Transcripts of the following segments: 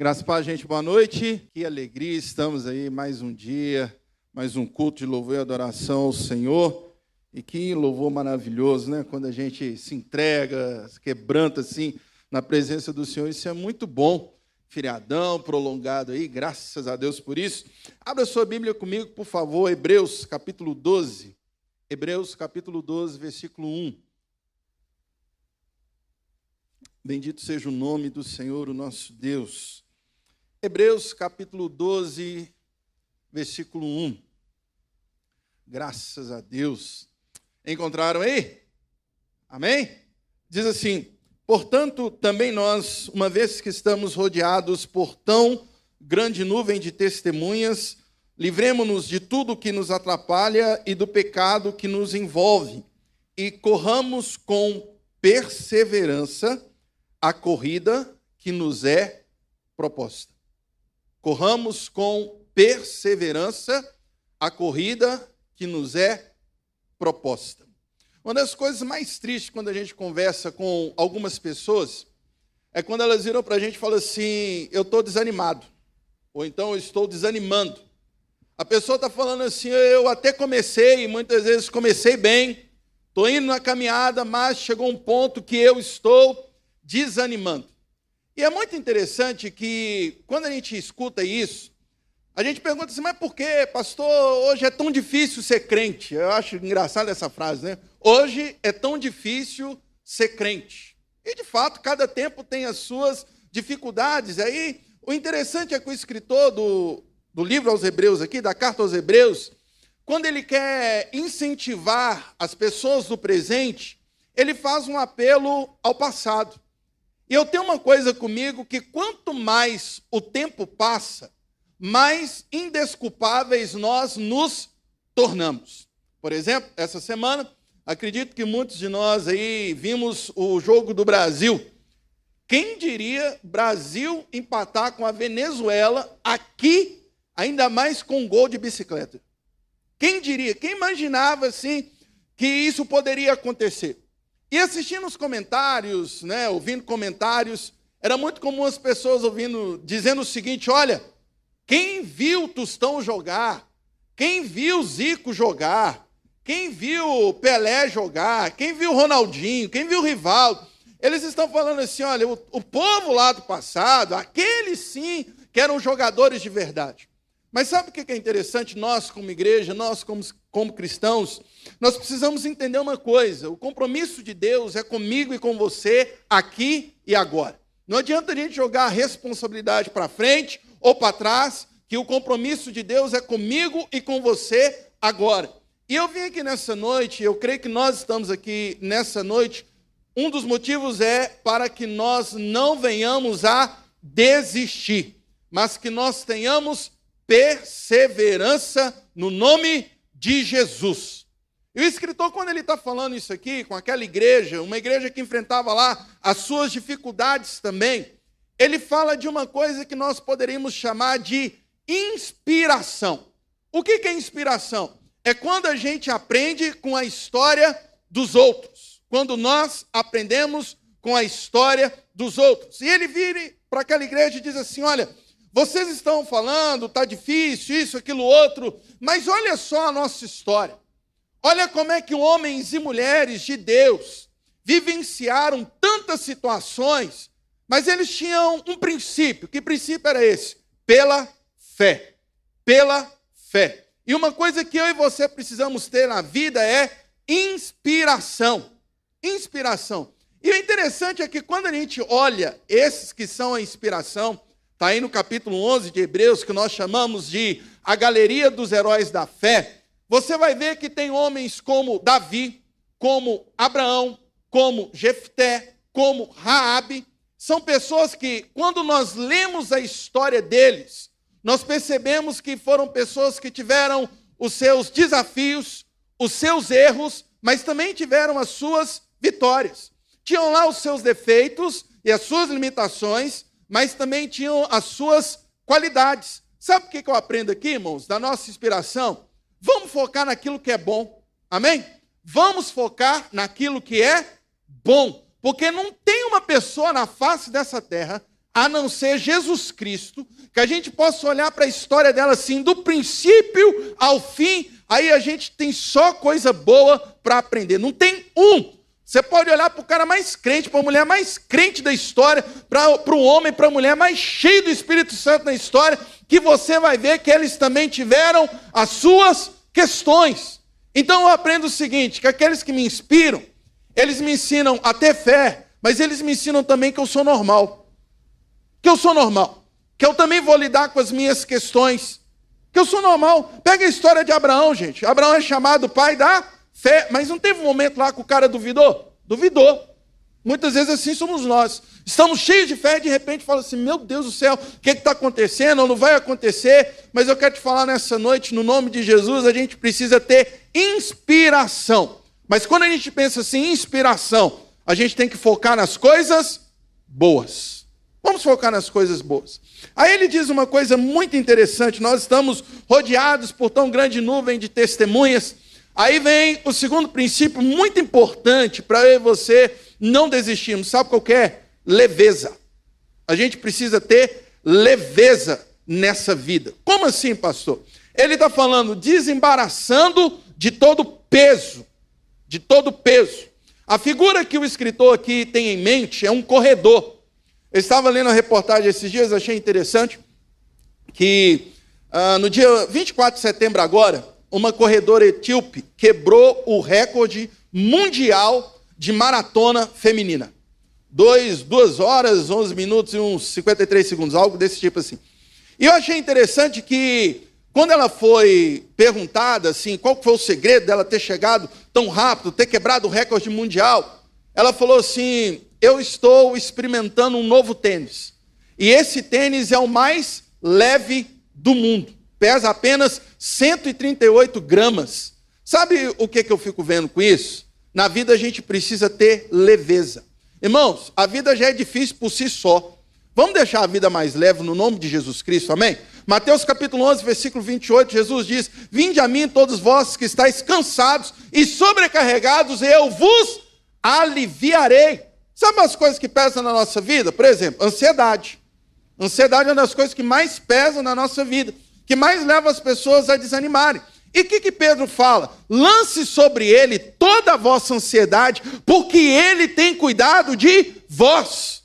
Graças a gente, boa noite. Que alegria, estamos aí mais um dia, mais um culto de louvor e adoração ao Senhor. E que louvor maravilhoso, né? Quando a gente se entrega, se quebranta assim na presença do Senhor, isso é muito bom. Feriadão prolongado aí, graças a Deus por isso. Abra sua Bíblia comigo, por favor, Hebreus capítulo 12. Hebreus capítulo 12, versículo 1. Bendito seja o nome do Senhor, o nosso Deus. Hebreus capítulo 12, versículo 1. Graças a Deus. Encontraram aí? Amém? Diz assim: Portanto, também nós, uma vez que estamos rodeados por tão grande nuvem de testemunhas, livremos-nos de tudo que nos atrapalha e do pecado que nos envolve, e corramos com perseverança a corrida que nos é proposta corramos com perseverança a corrida que nos é proposta. Uma das coisas mais tristes quando a gente conversa com algumas pessoas é quando elas viram para a gente e falam assim: eu estou desanimado, ou então eu estou desanimando. A pessoa está falando assim: eu até comecei, muitas vezes comecei bem, estou indo na caminhada, mas chegou um ponto que eu estou desanimando. E é muito interessante que, quando a gente escuta isso, a gente pergunta assim, mas por que, pastor, hoje é tão difícil ser crente? Eu acho engraçada essa frase, né? Hoje é tão difícil ser crente. E, de fato, cada tempo tem as suas dificuldades. Aí, o interessante é que o escritor do, do livro aos Hebreus, aqui, da carta aos Hebreus, quando ele quer incentivar as pessoas do presente, ele faz um apelo ao passado. E eu tenho uma coisa comigo que quanto mais o tempo passa, mais indesculpáveis nós nos tornamos. Por exemplo, essa semana, acredito que muitos de nós aí vimos o jogo do Brasil. Quem diria Brasil empatar com a Venezuela aqui, ainda mais com um gol de bicicleta? Quem diria? Quem imaginava assim que isso poderia acontecer? E assistindo os comentários, né, ouvindo comentários, era muito comum as pessoas ouvindo, dizendo o seguinte: olha, quem viu Tostão jogar, quem viu Zico jogar, quem viu Pelé jogar, quem viu Ronaldinho, quem viu Rivaldo, eles estão falando assim: olha, o, o povo lá do passado, aqueles sim que eram jogadores de verdade. Mas sabe o que é interessante? Nós, como igreja, nós, como, como cristãos, nós precisamos entender uma coisa: o compromisso de Deus é comigo e com você, aqui e agora. Não adianta a gente jogar a responsabilidade para frente ou para trás, que o compromisso de Deus é comigo e com você agora. E eu vim aqui nessa noite, eu creio que nós estamos aqui nessa noite, um dos motivos é para que nós não venhamos a desistir, mas que nós tenhamos perseverança no nome de Jesus. E o escritor, quando ele está falando isso aqui, com aquela igreja, uma igreja que enfrentava lá as suas dificuldades também, ele fala de uma coisa que nós poderíamos chamar de inspiração. O que é inspiração? É quando a gente aprende com a história dos outros. Quando nós aprendemos com a história dos outros. E ele vira para aquela igreja e diz assim: Olha, vocês estão falando, está difícil, isso, aquilo, outro, mas olha só a nossa história. Olha como é que homens e mulheres de Deus vivenciaram tantas situações, mas eles tinham um princípio. Que princípio era esse? Pela fé. Pela fé. E uma coisa que eu e você precisamos ter na vida é inspiração. Inspiração. E o interessante é que quando a gente olha esses que são a inspiração, Está aí no capítulo 11 de Hebreus, que nós chamamos de a galeria dos heróis da fé. Você vai ver que tem homens como Davi, como Abraão, como Jefté, como Raabe. São pessoas que, quando nós lemos a história deles, nós percebemos que foram pessoas que tiveram os seus desafios, os seus erros, mas também tiveram as suas vitórias. Tinham lá os seus defeitos e as suas limitações, mas também tinham as suas qualidades. Sabe o que eu aprendo aqui, irmãos, da nossa inspiração? Vamos focar naquilo que é bom. Amém? Vamos focar naquilo que é bom. Porque não tem uma pessoa na face dessa terra, a não ser Jesus Cristo, que a gente possa olhar para a história dela assim, do princípio ao fim, aí a gente tem só coisa boa para aprender. Não tem um. Você pode olhar para o cara mais crente, para a mulher mais crente da história, para o homem, para a mulher mais cheio do Espírito Santo na história, que você vai ver que eles também tiveram as suas questões. Então eu aprendo o seguinte: que aqueles que me inspiram, eles me ensinam a ter fé, mas eles me ensinam também que eu sou normal. Que eu sou normal. Que eu também vou lidar com as minhas questões. Que eu sou normal. Pega a história de Abraão, gente. Abraão é chamado pai da fé, mas não teve um momento lá que o cara duvidou? Duvidou. Muitas vezes assim somos nós. Estamos cheios de fé e de repente fala assim: Meu Deus do céu, o que está acontecendo? Não vai acontecer? Mas eu quero te falar nessa noite, no nome de Jesus, a gente precisa ter inspiração. Mas quando a gente pensa assim, inspiração, a gente tem que focar nas coisas boas. Vamos focar nas coisas boas. Aí ele diz uma coisa muito interessante: nós estamos rodeados por tão grande nuvem de testemunhas. Aí vem o segundo princípio muito importante para eu e você não desistirmos. Sabe qual é? Leveza. A gente precisa ter leveza nessa vida. Como assim, pastor? Ele está falando desembaraçando de todo peso. De todo peso. A figura que o escritor aqui tem em mente é um corredor. Eu estava lendo a reportagem esses dias, achei interessante que ah, no dia 24 de setembro agora, uma corredora etíope quebrou o recorde mundial de maratona feminina. Dois, duas horas, 11 minutos e uns 53 segundos, algo desse tipo assim. E eu achei interessante que quando ela foi perguntada assim, qual foi o segredo dela ter chegado tão rápido, ter quebrado o recorde mundial, ela falou assim: "Eu estou experimentando um novo tênis. E esse tênis é o mais leve do mundo. Pesa apenas 138 gramas. Sabe o que, que eu fico vendo com isso? Na vida a gente precisa ter leveza. Irmãos, a vida já é difícil por si só. Vamos deixar a vida mais leve no nome de Jesus Cristo, amém? Mateus capítulo 11, versículo 28, Jesus diz: Vinde a mim todos vós que estáis cansados e sobrecarregados, e eu vos aliviarei. Sabe as coisas que pesam na nossa vida? Por exemplo, ansiedade. Ansiedade é uma das coisas que mais pesam na nossa vida, que mais leva as pessoas a desanimarem. E o que, que Pedro fala? Lance sobre ele toda a vossa ansiedade, porque ele tem cuidado de vós.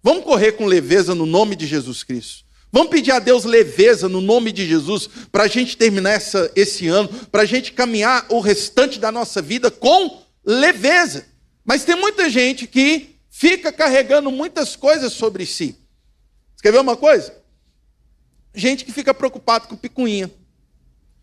Vamos correr com leveza no nome de Jesus Cristo. Vamos pedir a Deus leveza no nome de Jesus para a gente terminar essa, esse ano, para a gente caminhar o restante da nossa vida com leveza. Mas tem muita gente que fica carregando muitas coisas sobre si. Ver uma coisa? Gente que fica preocupado com picuinha.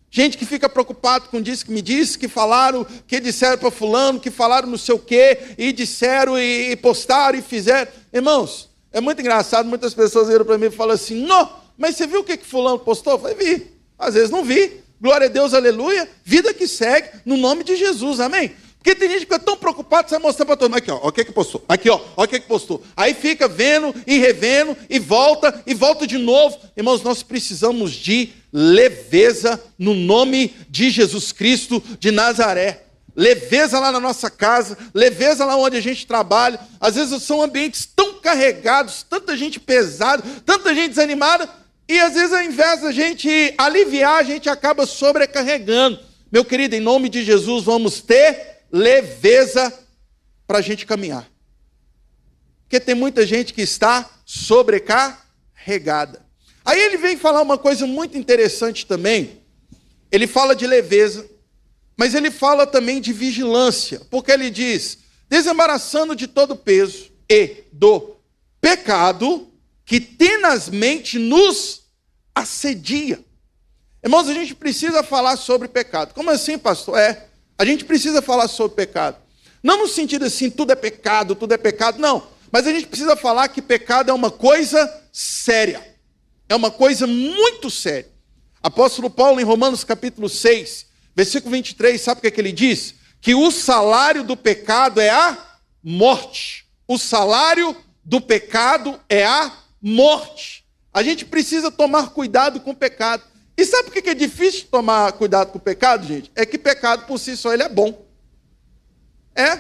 Gente que fica preocupado com diz que me disse, que falaram, que disseram para fulano, que falaram não sei o quê, e disseram, e, e postaram, e fizeram. Irmãos, é muito engraçado, muitas pessoas viram para mim e falam assim, não, mas você viu o que, que fulano postou? Eu falei, vi. Às vezes não vi. Glória a Deus, aleluia. Vida que segue, no nome de Jesus, amém? Porque tem gente que fica tão preocupado, você vai mostrar para todo mundo. Aqui, ó, o que que postou. Aqui, ó, o que que postou. Aí fica vendo e revendo, e volta, e volta de novo. Irmãos, nós precisamos de leveza no nome de Jesus Cristo de Nazaré. Leveza lá na nossa casa, leveza lá onde a gente trabalha. Às vezes são ambientes tão carregados, tanta gente pesada, tanta gente desanimada, e às vezes ao invés da gente aliviar, a gente acaba sobrecarregando. Meu querido, em nome de Jesus, vamos ter leveza para a gente caminhar. Porque tem muita gente que está sobrecarregada. Aí ele vem falar uma coisa muito interessante também. Ele fala de leveza, mas ele fala também de vigilância, porque ele diz: desembaraçando de todo peso e do pecado que tenazmente nos assedia. Irmãos, a gente precisa falar sobre pecado. Como assim, pastor? É, a gente precisa falar sobre pecado. Não no sentido assim, tudo é pecado, tudo é pecado, não. Mas a gente precisa falar que pecado é uma coisa séria. É uma coisa muito séria. Apóstolo Paulo, em Romanos capítulo 6, versículo 23, sabe o que, é que ele diz? Que o salário do pecado é a morte. O salário do pecado é a morte. A gente precisa tomar cuidado com o pecado. E sabe por que é difícil tomar cuidado com o pecado, gente? É que pecado por si só ele é bom. É.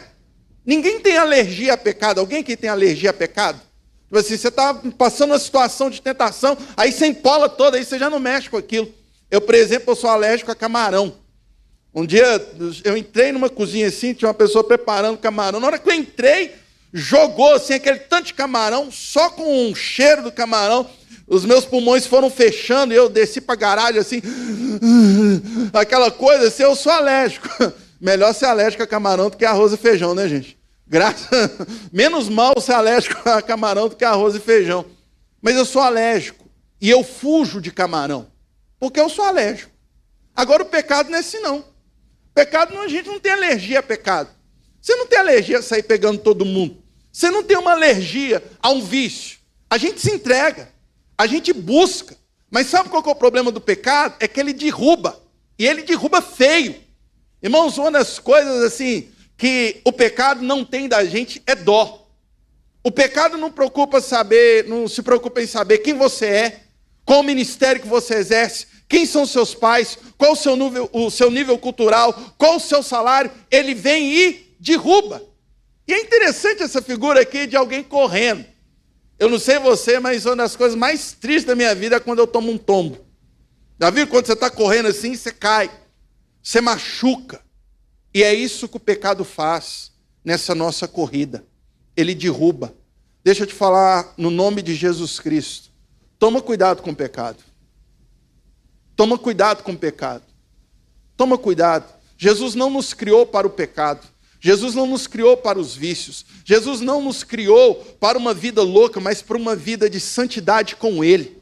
Ninguém tem alergia a pecado. Alguém que tem alergia a pecado? Tipo assim, você está passando uma situação de tentação, aí você empola toda, aí você já não mexe com aquilo. Eu, por exemplo, eu sou alérgico a camarão. Um dia eu entrei numa cozinha assim, tinha uma pessoa preparando camarão. Na hora que eu entrei, jogou assim aquele tanto de camarão, só com um cheiro do camarão. Os meus pulmões foram fechando e eu desci para garagem assim, aquela coisa assim, eu sou alérgico. Melhor ser alérgico a camarão do que a arroz e feijão, né, gente? Graças... Menos mal ser alérgico a camarão do que a arroz e feijão. Mas eu sou alérgico e eu fujo de camarão, porque eu sou alérgico. Agora o pecado não é assim não. Pecado a gente não tem alergia a pecado. Você não tem alergia a sair pegando todo mundo. Você não tem uma alergia a um vício. A gente se entrega. A gente busca. Mas sabe qual é o problema do pecado? É que ele derruba. E ele derruba feio. Irmãos, uma das coisas assim que o pecado não tem da gente é dó. O pecado não preocupa saber, não se preocupa em saber quem você é, qual o ministério que você exerce, quem são seus pais, qual o seu nível, o seu nível cultural, qual o seu salário. Ele vem e derruba. E é interessante essa figura aqui de alguém correndo. Eu não sei você, mas uma das coisas mais tristes da minha vida é quando eu tomo um tombo. Viu quando você está correndo assim, você cai, você machuca. E é isso que o pecado faz nessa nossa corrida. Ele derruba. Deixa eu te falar no nome de Jesus Cristo. Toma cuidado com o pecado. Toma cuidado com o pecado. Toma cuidado. Jesus não nos criou para o pecado. Jesus não nos criou para os vícios. Jesus não nos criou para uma vida louca, mas para uma vida de santidade com Ele.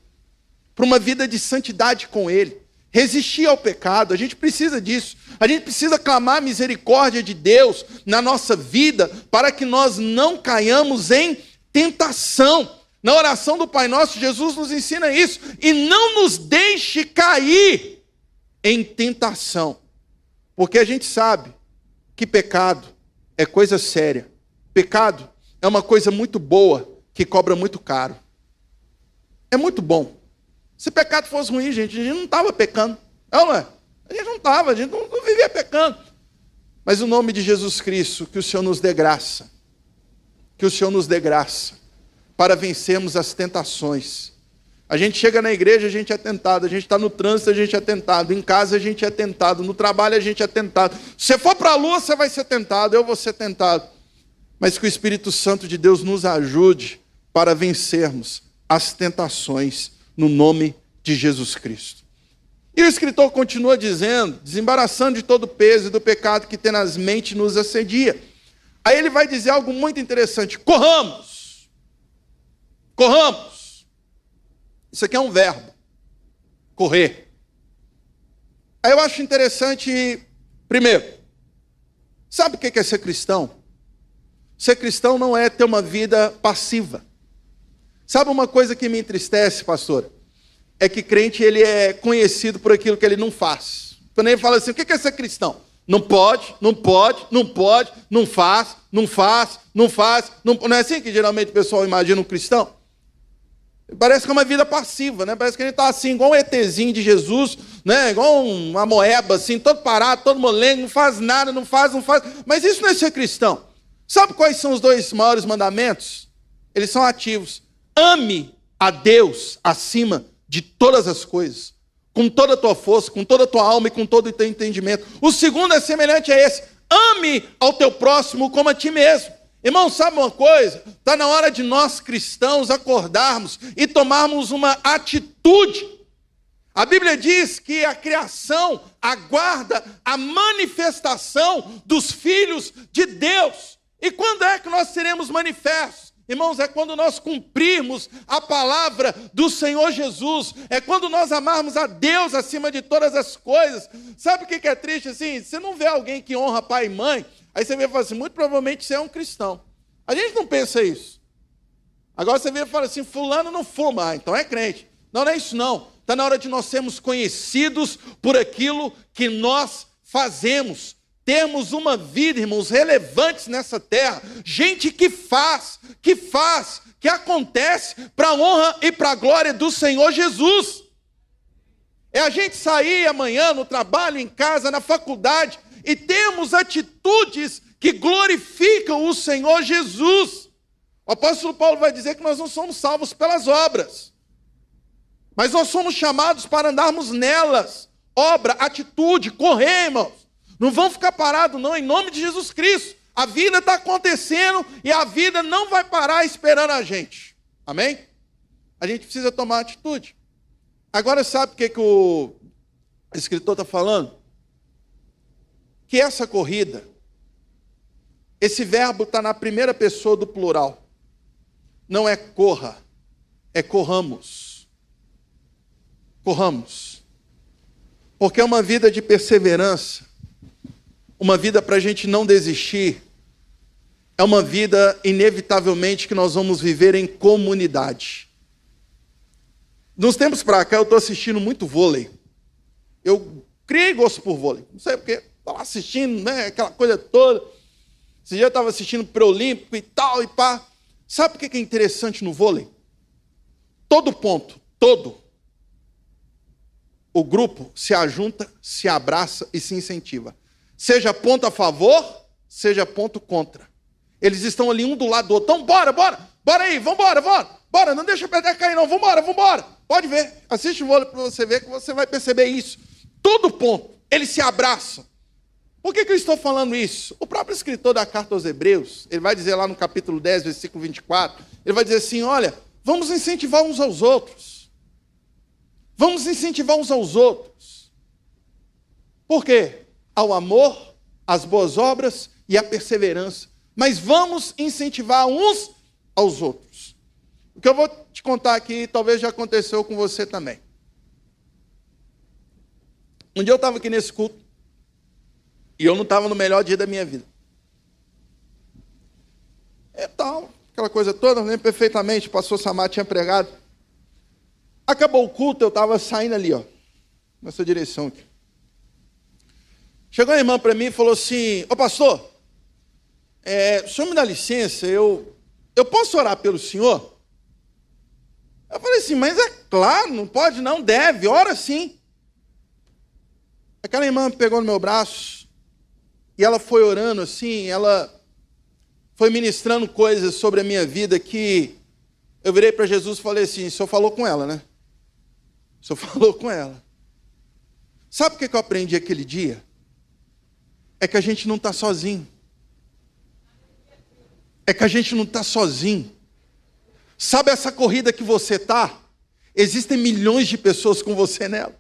Para uma vida de santidade com Ele. Resistir ao pecado, a gente precisa disso. A gente precisa clamar a misericórdia de Deus na nossa vida para que nós não caiamos em tentação. Na oração do Pai Nosso, Jesus nos ensina isso. E não nos deixe cair em tentação. Porque a gente sabe que pecado é coisa séria. Pecado é uma coisa muito boa que cobra muito caro. É muito bom. Se pecado fosse ruim, gente, a gente não estava pecando. Não, é? A gente não estava, a gente não, não vivia pecando. Mas o nome de Jesus Cristo, que o Senhor nos dê graça. Que o Senhor nos dê graça para vencermos as tentações a gente chega na igreja, a gente é tentado. A gente está no trânsito, a gente é tentado. Em casa, a gente é tentado. No trabalho, a gente é tentado. Se você for para a lua, você vai ser tentado. Eu vou ser tentado. Mas que o Espírito Santo de Deus nos ajude para vencermos as tentações no nome de Jesus Cristo. E o escritor continua dizendo, desembaraçando de todo o peso e do pecado que tenazmente nos assedia. Aí ele vai dizer algo muito interessante: corramos, corramos. Isso aqui é um verbo. Correr. Aí eu acho interessante, primeiro, sabe o que é ser cristão? Ser cristão não é ter uma vida passiva. Sabe uma coisa que me entristece, pastor? É que crente ele é conhecido por aquilo que ele não faz. Quando ele fala assim, o que é ser cristão? Não pode, não pode, não pode, não faz, não faz, não faz. Não, não é assim que geralmente o pessoal imagina um cristão? Parece que é uma vida passiva, né? Parece que gente está assim, igual um ETzinho de Jesus, né? Igual uma moeba, assim, todo parado, todo molengo, não faz nada, não faz, não faz. Mas isso não é ser cristão. Sabe quais são os dois maiores mandamentos? Eles são ativos. Ame a Deus acima de todas as coisas, com toda a tua força, com toda a tua alma e com todo o teu entendimento. O segundo é semelhante a esse: ame ao teu próximo como a ti mesmo. Irmão, sabe uma coisa? Está na hora de nós cristãos acordarmos e tomarmos uma atitude. A Bíblia diz que a criação aguarda a manifestação dos filhos de Deus. E quando é que nós seremos manifestos? Irmãos, é quando nós cumprirmos a palavra do Senhor Jesus, é quando nós amarmos a Deus acima de todas as coisas. Sabe o que é triste assim? Você não vê alguém que honra pai e mãe, Aí você vê e fala assim: muito provavelmente você é um cristão. A gente não pensa isso. Agora você vê e fala assim: Fulano não fuma, ah, então é crente. Não, não é isso não. Está na hora de nós sermos conhecidos por aquilo que nós fazemos. Termos uma vida, irmãos, relevantes nessa terra. Gente que faz, que faz, que acontece para a honra e para a glória do Senhor Jesus. É a gente sair amanhã no trabalho, em casa, na faculdade, e temos atitudes que glorificam o Senhor Jesus. O apóstolo Paulo vai dizer que nós não somos salvos pelas obras, mas nós somos chamados para andarmos nelas. Obra, atitude, correr, irmãos. Não vão ficar parados, não, em nome de Jesus Cristo. A vida está acontecendo e a vida não vai parar esperando a gente. Amém? A gente precisa tomar atitude. Agora, sabe o que, que o escritor está falando? Que essa corrida, esse verbo está na primeira pessoa do plural. Não é corra, é corramos. Corramos. Porque é uma vida de perseverança uma vida para a gente não desistir, é uma vida, inevitavelmente, que nós vamos viver em comunidade. Nos tempos para cá, eu estou assistindo muito vôlei. Eu criei gosto por vôlei. Não sei porque, estava assistindo, né, aquela coisa toda. Esse dia eu estava assistindo pré-olímpico e tal, e pá. Sabe o que é interessante no vôlei? Todo ponto, todo, o grupo se ajunta, se abraça e se incentiva seja ponto a favor, seja ponto contra. Eles estão ali um do lado do outro. Então, bora, bora, bora aí, vambora, bora, bora, não deixa a pedra cair, não, vambora, vambora. Pode ver, assiste o vôlei para você ver que você vai perceber isso. Todo ponto, eles se abraçam. Por que, que eu estou falando isso? O próprio escritor da carta aos Hebreus, ele vai dizer lá no capítulo 10, versículo 24, ele vai dizer assim: olha, vamos incentivar uns aos outros. Vamos incentivar uns aos outros. Por quê? ao amor, às boas obras e à perseverança. Mas vamos incentivar uns aos outros. O que eu vou te contar aqui talvez já aconteceu com você também. Um dia eu estava aqui nesse culto e eu não estava no melhor dia da minha vida. É tal, aquela coisa toda, lembro perfeitamente, o pastor Samar tinha pregado. Acabou o culto, eu estava saindo ali, ó, nessa direção aqui. Chegou a irmã para mim e falou assim: Ô pastor, é, o senhor me dá licença, eu, eu posso orar pelo senhor? Eu falei assim, mas é claro, não pode, não, deve, ora sim. Aquela irmã pegou no meu braço e ela foi orando assim, ela foi ministrando coisas sobre a minha vida que eu virei para Jesus e falei assim: o senhor falou com ela, né? O senhor falou com ela. Sabe o que eu aprendi aquele dia? é que a gente não está sozinho. É que a gente não está sozinho. Sabe essa corrida que você está? Existem milhões de pessoas com você nela.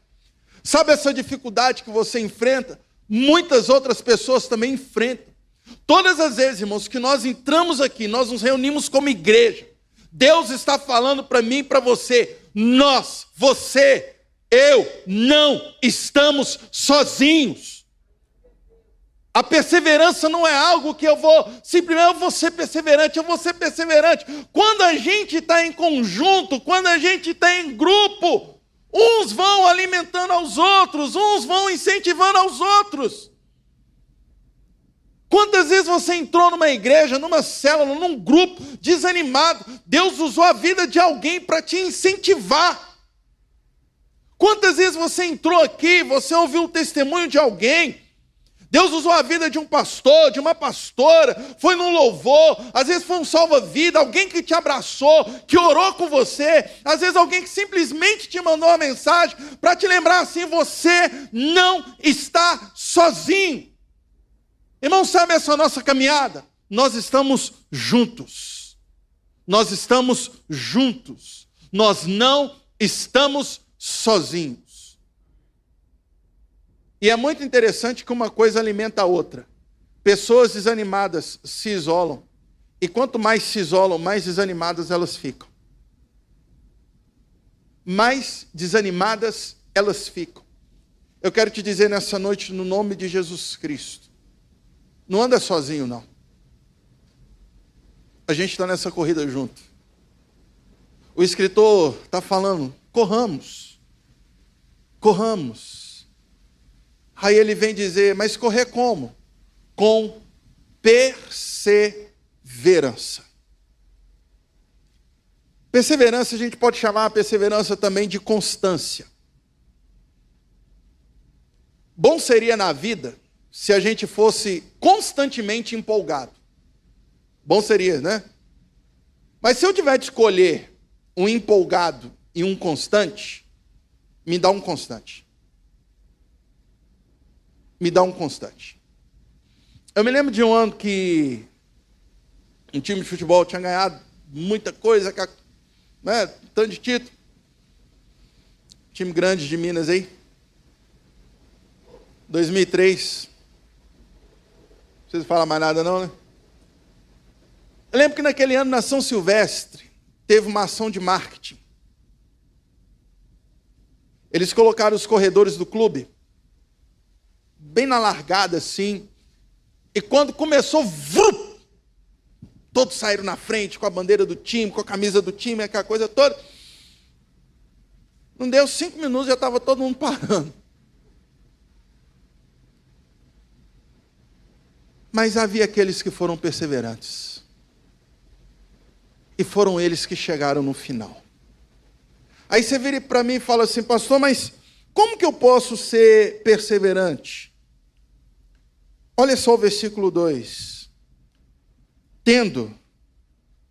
Sabe essa dificuldade que você enfrenta? Muitas outras pessoas também enfrentam. Todas as vezes, irmãos, que nós entramos aqui, nós nos reunimos como igreja. Deus está falando para mim e para você. Nós, você, eu, não estamos sozinhos. A perseverança não é algo que eu vou, simplesmente eu vou ser perseverante, eu vou ser perseverante. Quando a gente está em conjunto, quando a gente está em grupo, uns vão alimentando aos outros, uns vão incentivando aos outros. Quantas vezes você entrou numa igreja, numa célula, num grupo desanimado, Deus usou a vida de alguém para te incentivar. Quantas vezes você entrou aqui, você ouviu o testemunho de alguém, Deus usou a vida de um pastor, de uma pastora, foi num louvor, às vezes foi um salva-vida, alguém que te abraçou, que orou com você, às vezes alguém que simplesmente te mandou uma mensagem para te lembrar assim: você não está sozinho. Irmão, sabe essa nossa caminhada? Nós estamos juntos. Nós estamos juntos. Nós não estamos sozinhos. E é muito interessante que uma coisa alimenta a outra. Pessoas desanimadas se isolam. E quanto mais se isolam, mais desanimadas elas ficam. Mais desanimadas elas ficam. Eu quero te dizer nessa noite, no nome de Jesus Cristo. Não anda sozinho, não. A gente está nessa corrida junto. O escritor está falando: corramos. Corramos Aí ele vem dizer, mas correr como? Com perseverança. Perseverança a gente pode chamar a perseverança também de constância. Bom seria na vida se a gente fosse constantemente empolgado. Bom seria, né? Mas se eu tiver de escolher um empolgado e um constante, me dá um constante. Me dá um constante. Eu me lembro de um ano que um time de futebol tinha ganhado muita coisa, né, tanto de título. Time grande de Minas aí. 2003. Não precisa falar mais nada não, né? Eu lembro que naquele ano na São Silvestre teve uma ação de marketing. Eles colocaram os corredores do clube bem na largada assim. E quando começou, vrup, todos saíram na frente com a bandeira do time, com a camisa do time, aquela coisa toda. Não deu cinco minutos, já estava todo mundo parando. Mas havia aqueles que foram perseverantes. E foram eles que chegaram no final. Aí você vira para mim e fala assim, pastor, mas como que eu posso ser perseverante? Olha só o versículo 2. Tendo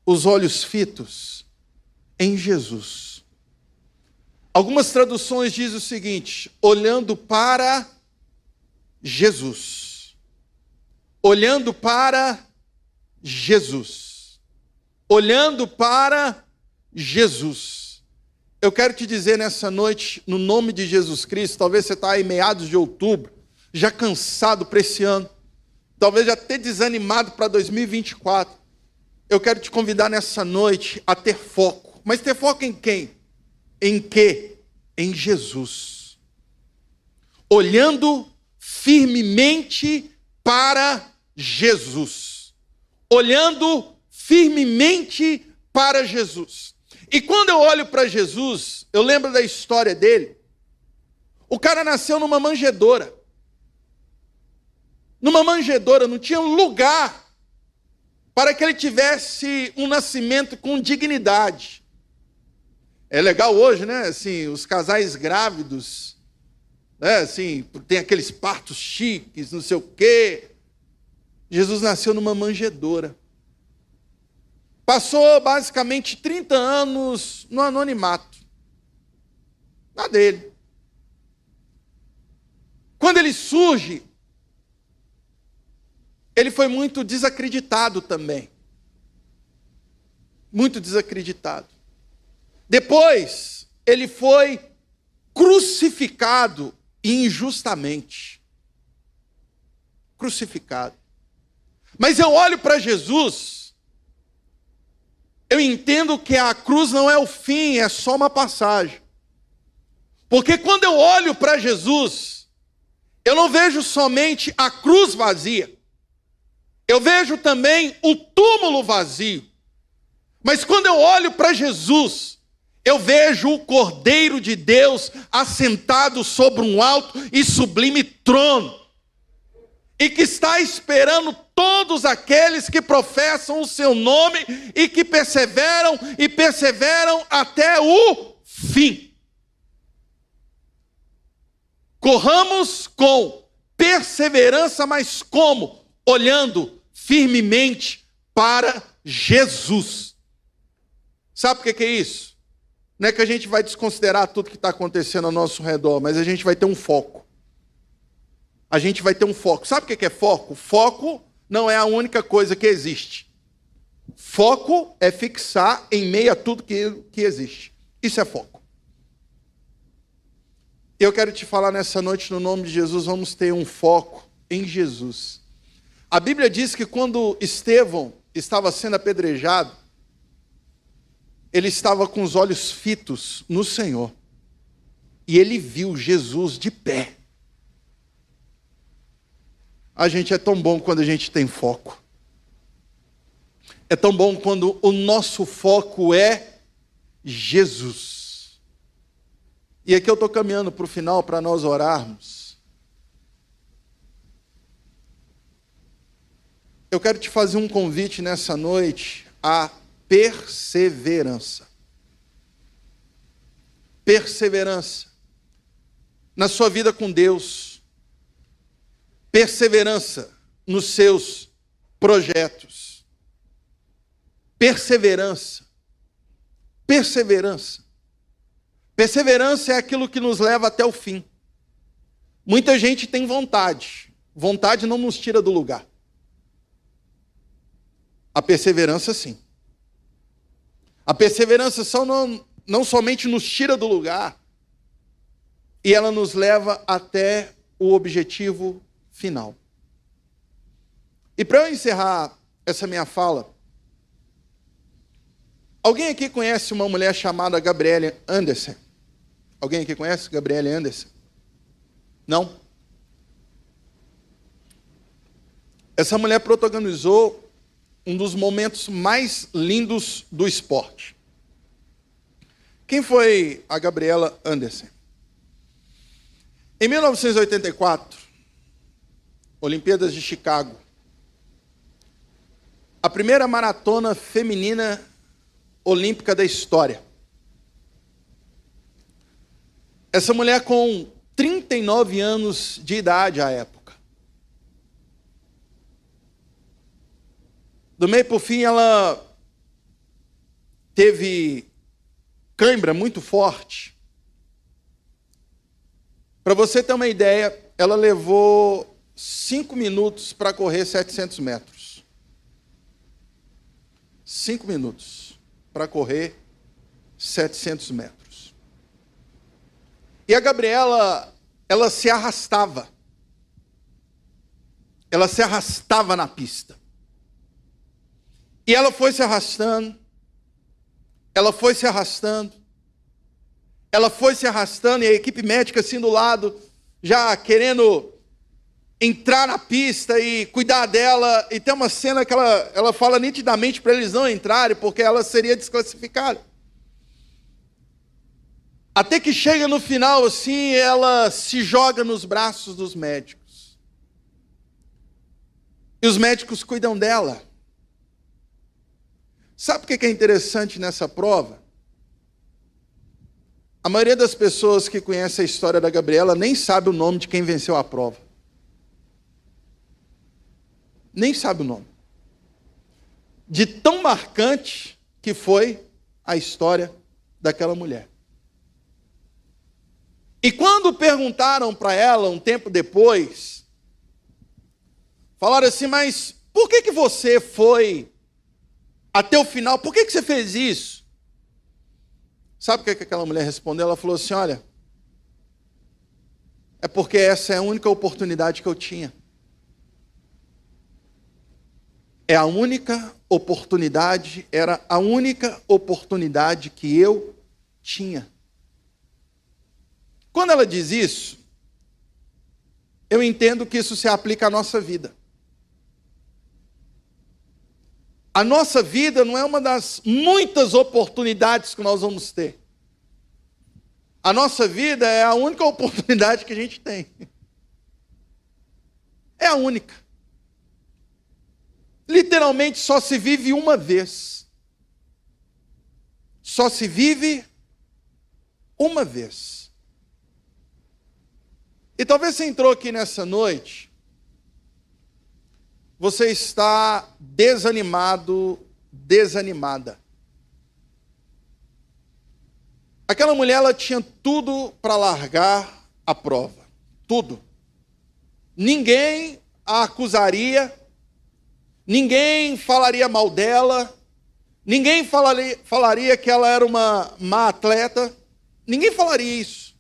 os olhos fitos em Jesus. Algumas traduções dizem o seguinte: olhando para Jesus. Olhando para Jesus. Olhando para Jesus. Eu quero te dizer nessa noite, no nome de Jesus Cristo, talvez você está aí meados de outubro, já cansado para esse ano, talvez já até desanimado para 2024. Eu quero te convidar nessa noite a ter foco. Mas ter foco em quem? Em que? Em Jesus. Olhando firmemente para Jesus. Olhando firmemente para Jesus. E quando eu olho para Jesus, eu lembro da história dele. O cara nasceu numa manjedoura numa manjedoura, não tinha lugar para que ele tivesse um nascimento com dignidade. É legal hoje, né? Assim, os casais grávidos, né? Assim, tem aqueles partos chiques, não sei o quê. Jesus nasceu numa manjedoura. Passou basicamente 30 anos no anonimato. Na dele. Quando ele surge, ele foi muito desacreditado também. Muito desacreditado. Depois, ele foi crucificado injustamente. Crucificado. Mas eu olho para Jesus, eu entendo que a cruz não é o fim, é só uma passagem. Porque quando eu olho para Jesus, eu não vejo somente a cruz vazia. Eu vejo também o túmulo vazio. Mas quando eu olho para Jesus, eu vejo o Cordeiro de Deus assentado sobre um alto e sublime trono, e que está esperando todos aqueles que professam o seu nome e que perseveram e perseveram até o fim. Corramos com perseverança, mas como? Olhando firmemente para Jesus. Sabe o que é isso? Não é que a gente vai desconsiderar tudo que está acontecendo ao nosso redor, mas a gente vai ter um foco. A gente vai ter um foco. Sabe o que é foco? Foco não é a única coisa que existe. Foco é fixar em meio a tudo que, que existe. Isso é foco. Eu quero te falar nessa noite, no nome de Jesus, vamos ter um foco em Jesus. A Bíblia diz que quando Estevão estava sendo apedrejado, ele estava com os olhos fitos no Senhor. E ele viu Jesus de pé. A gente é tão bom quando a gente tem foco. É tão bom quando o nosso foco é Jesus. E aqui eu estou caminhando para o final para nós orarmos. Eu quero te fazer um convite nessa noite à perseverança. Perseverança na sua vida com Deus. Perseverança nos seus projetos. perseverança. Perseverança. Perseverança é aquilo que nos leva até o fim. Muita gente tem vontade. Vontade não nos tira do lugar. A perseverança, sim. A perseverança só não, não somente nos tira do lugar, e ela nos leva até o objetivo final. E para eu encerrar essa minha fala, alguém aqui conhece uma mulher chamada Gabriele Anderson? Alguém aqui conhece Gabriele Anderson? Não? Essa mulher protagonizou um dos momentos mais lindos do esporte. Quem foi a Gabriela Anderson? Em 1984, Olimpíadas de Chicago, a primeira maratona feminina olímpica da história. Essa mulher com 39 anos de idade à época. Do meio para o fim, ela teve cãibra muito forte. Para você ter uma ideia, ela levou cinco minutos para correr 700 metros. Cinco minutos para correr 700 metros. E a Gabriela, ela se arrastava. Ela se arrastava na pista. E ela foi se arrastando. Ela foi se arrastando. Ela foi se arrastando e a equipe médica assim do lado, já querendo entrar na pista e cuidar dela. E tem uma cena que ela, ela fala nitidamente para eles não entrarem, porque ela seria desclassificada. Até que chega no final, assim, ela se joga nos braços dos médicos. E os médicos cuidam dela. Sabe o que é interessante nessa prova? A maioria das pessoas que conhece a história da Gabriela nem sabe o nome de quem venceu a prova. Nem sabe o nome. De tão marcante que foi a história daquela mulher. E quando perguntaram para ela um tempo depois, falaram assim: Mas por que, que você foi até o final? Por que, que você fez isso? Sabe o que, que aquela mulher respondeu? Ela falou assim: Olha, é porque essa é a única oportunidade que eu tinha. É a única oportunidade, era a única oportunidade que eu tinha. Quando ela diz isso, eu entendo que isso se aplica à nossa vida. A nossa vida não é uma das muitas oportunidades que nós vamos ter. A nossa vida é a única oportunidade que a gente tem. É a única. Literalmente só se vive uma vez. Só se vive uma vez. E talvez você entrou aqui nessa noite você está desanimado, desanimada. Aquela mulher ela tinha tudo para largar a prova, tudo. Ninguém a acusaria, ninguém falaria mal dela, ninguém falaria, falaria que ela era uma má atleta, ninguém falaria isso.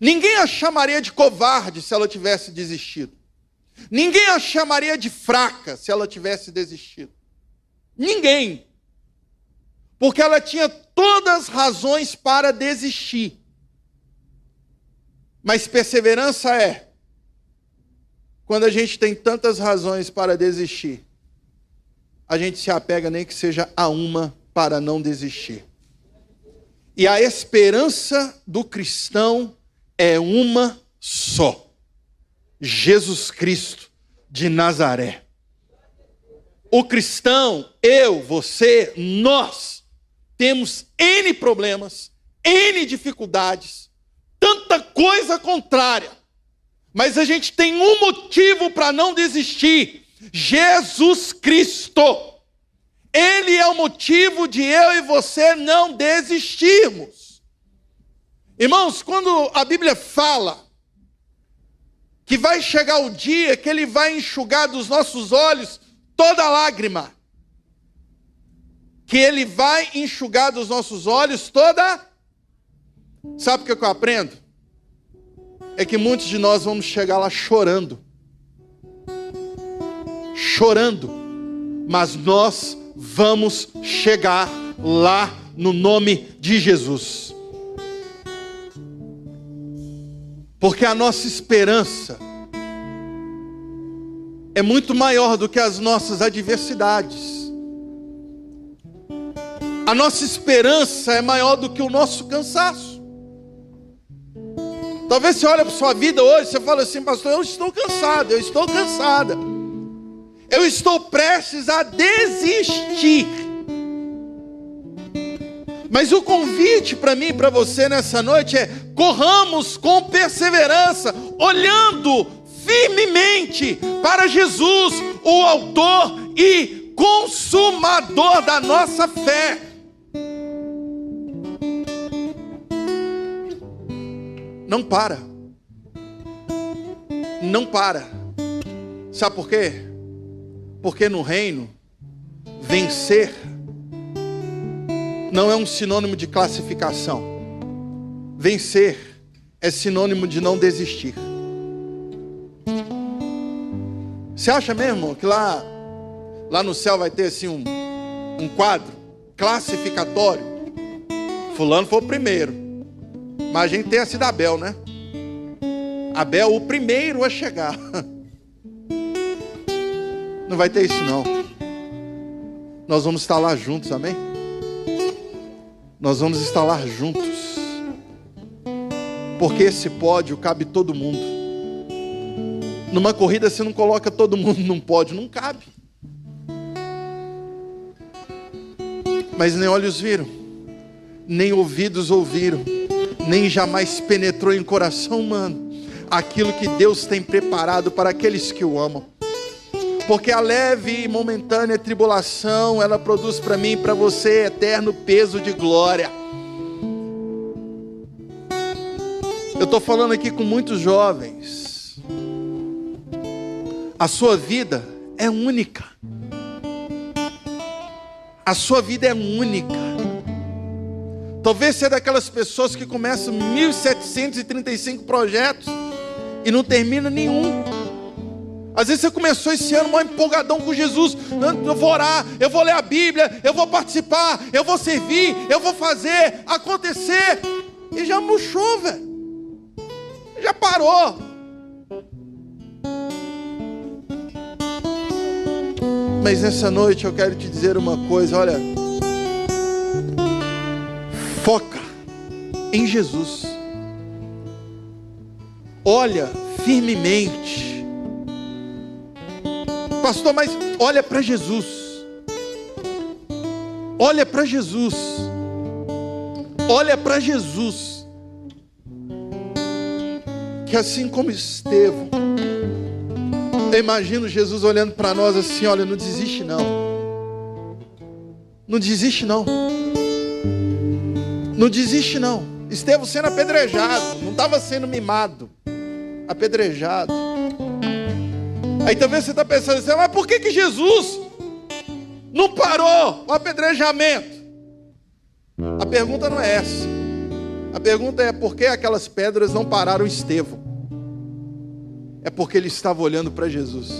Ninguém a chamaria de covarde se ela tivesse desistido. Ninguém a chamaria de fraca se ela tivesse desistido. Ninguém. Porque ela tinha todas as razões para desistir. Mas perseverança é quando a gente tem tantas razões para desistir, a gente se apega nem que seja a uma para não desistir. E a esperança do cristão é uma só. Jesus Cristo de Nazaré. O cristão, eu, você, nós, temos N problemas, N dificuldades, tanta coisa contrária, mas a gente tem um motivo para não desistir: Jesus Cristo. Ele é o motivo de eu e você não desistirmos. Irmãos, quando a Bíblia fala que vai chegar o dia que Ele vai enxugar dos nossos olhos toda lágrima, que Ele vai enxugar dos nossos olhos toda. Sabe o que eu aprendo? É que muitos de nós vamos chegar lá chorando. Chorando. Mas nós vamos chegar lá no nome de Jesus. Porque a nossa esperança é muito maior do que as nossas adversidades. A nossa esperança é maior do que o nosso cansaço. Talvez você olhe para sua vida hoje, você fala assim, pastor, eu estou cansado, eu estou cansada. Eu estou prestes a desistir. Mas o convite para mim e para você nessa noite é: corramos com perseverança, olhando firmemente para Jesus, o Autor e Consumador da nossa fé. Não para. Não para. Sabe por quê? Porque no reino, vencer não é um sinônimo de classificação. Vencer é sinônimo de não desistir. Você acha mesmo que lá, lá no céu vai ter assim um, um quadro classificatório? Fulano foi o primeiro. Mas a gente tem a cidade Abel, né? Abel, o primeiro a chegar. Não vai ter isso, não. Nós vamos estar lá juntos, amém? Nós vamos lá juntos. Porque esse pódio cabe todo mundo. Numa corrida você não coloca todo mundo num pódio, não cabe. Mas nem olhos viram, nem ouvidos ouviram nem jamais penetrou em coração humano aquilo que Deus tem preparado para aqueles que o amam. Porque a leve e momentânea tribulação, ela produz para mim e para você eterno peso de glória. Eu estou falando aqui com muitos jovens. A sua vida é única. A sua vida é única. Talvez seja daquelas pessoas que começam 1735 projetos e não termina nenhum. Às vezes você começou esse ano mal empolgadão com Jesus. Eu vou orar, eu vou ler a Bíblia, eu vou participar, eu vou servir, eu vou fazer acontecer. E já murchou, velho. Já parou. Mas nessa noite eu quero te dizer uma coisa, olha. Foca em Jesus. Olha firmemente. Pastor, mas olha para Jesus. Olha para Jesus. Olha para Jesus. Que assim como Estevão, eu imagino Jesus olhando para nós assim: olha, não desiste não. Não desiste não. Não desiste, não. Estevão sendo apedrejado, não estava sendo mimado, apedrejado. Aí talvez você está pensando assim, mas por que, que Jesus não parou o apedrejamento? A pergunta não é essa. A pergunta é por que aquelas pedras não pararam Estevão? É porque ele estava olhando para Jesus.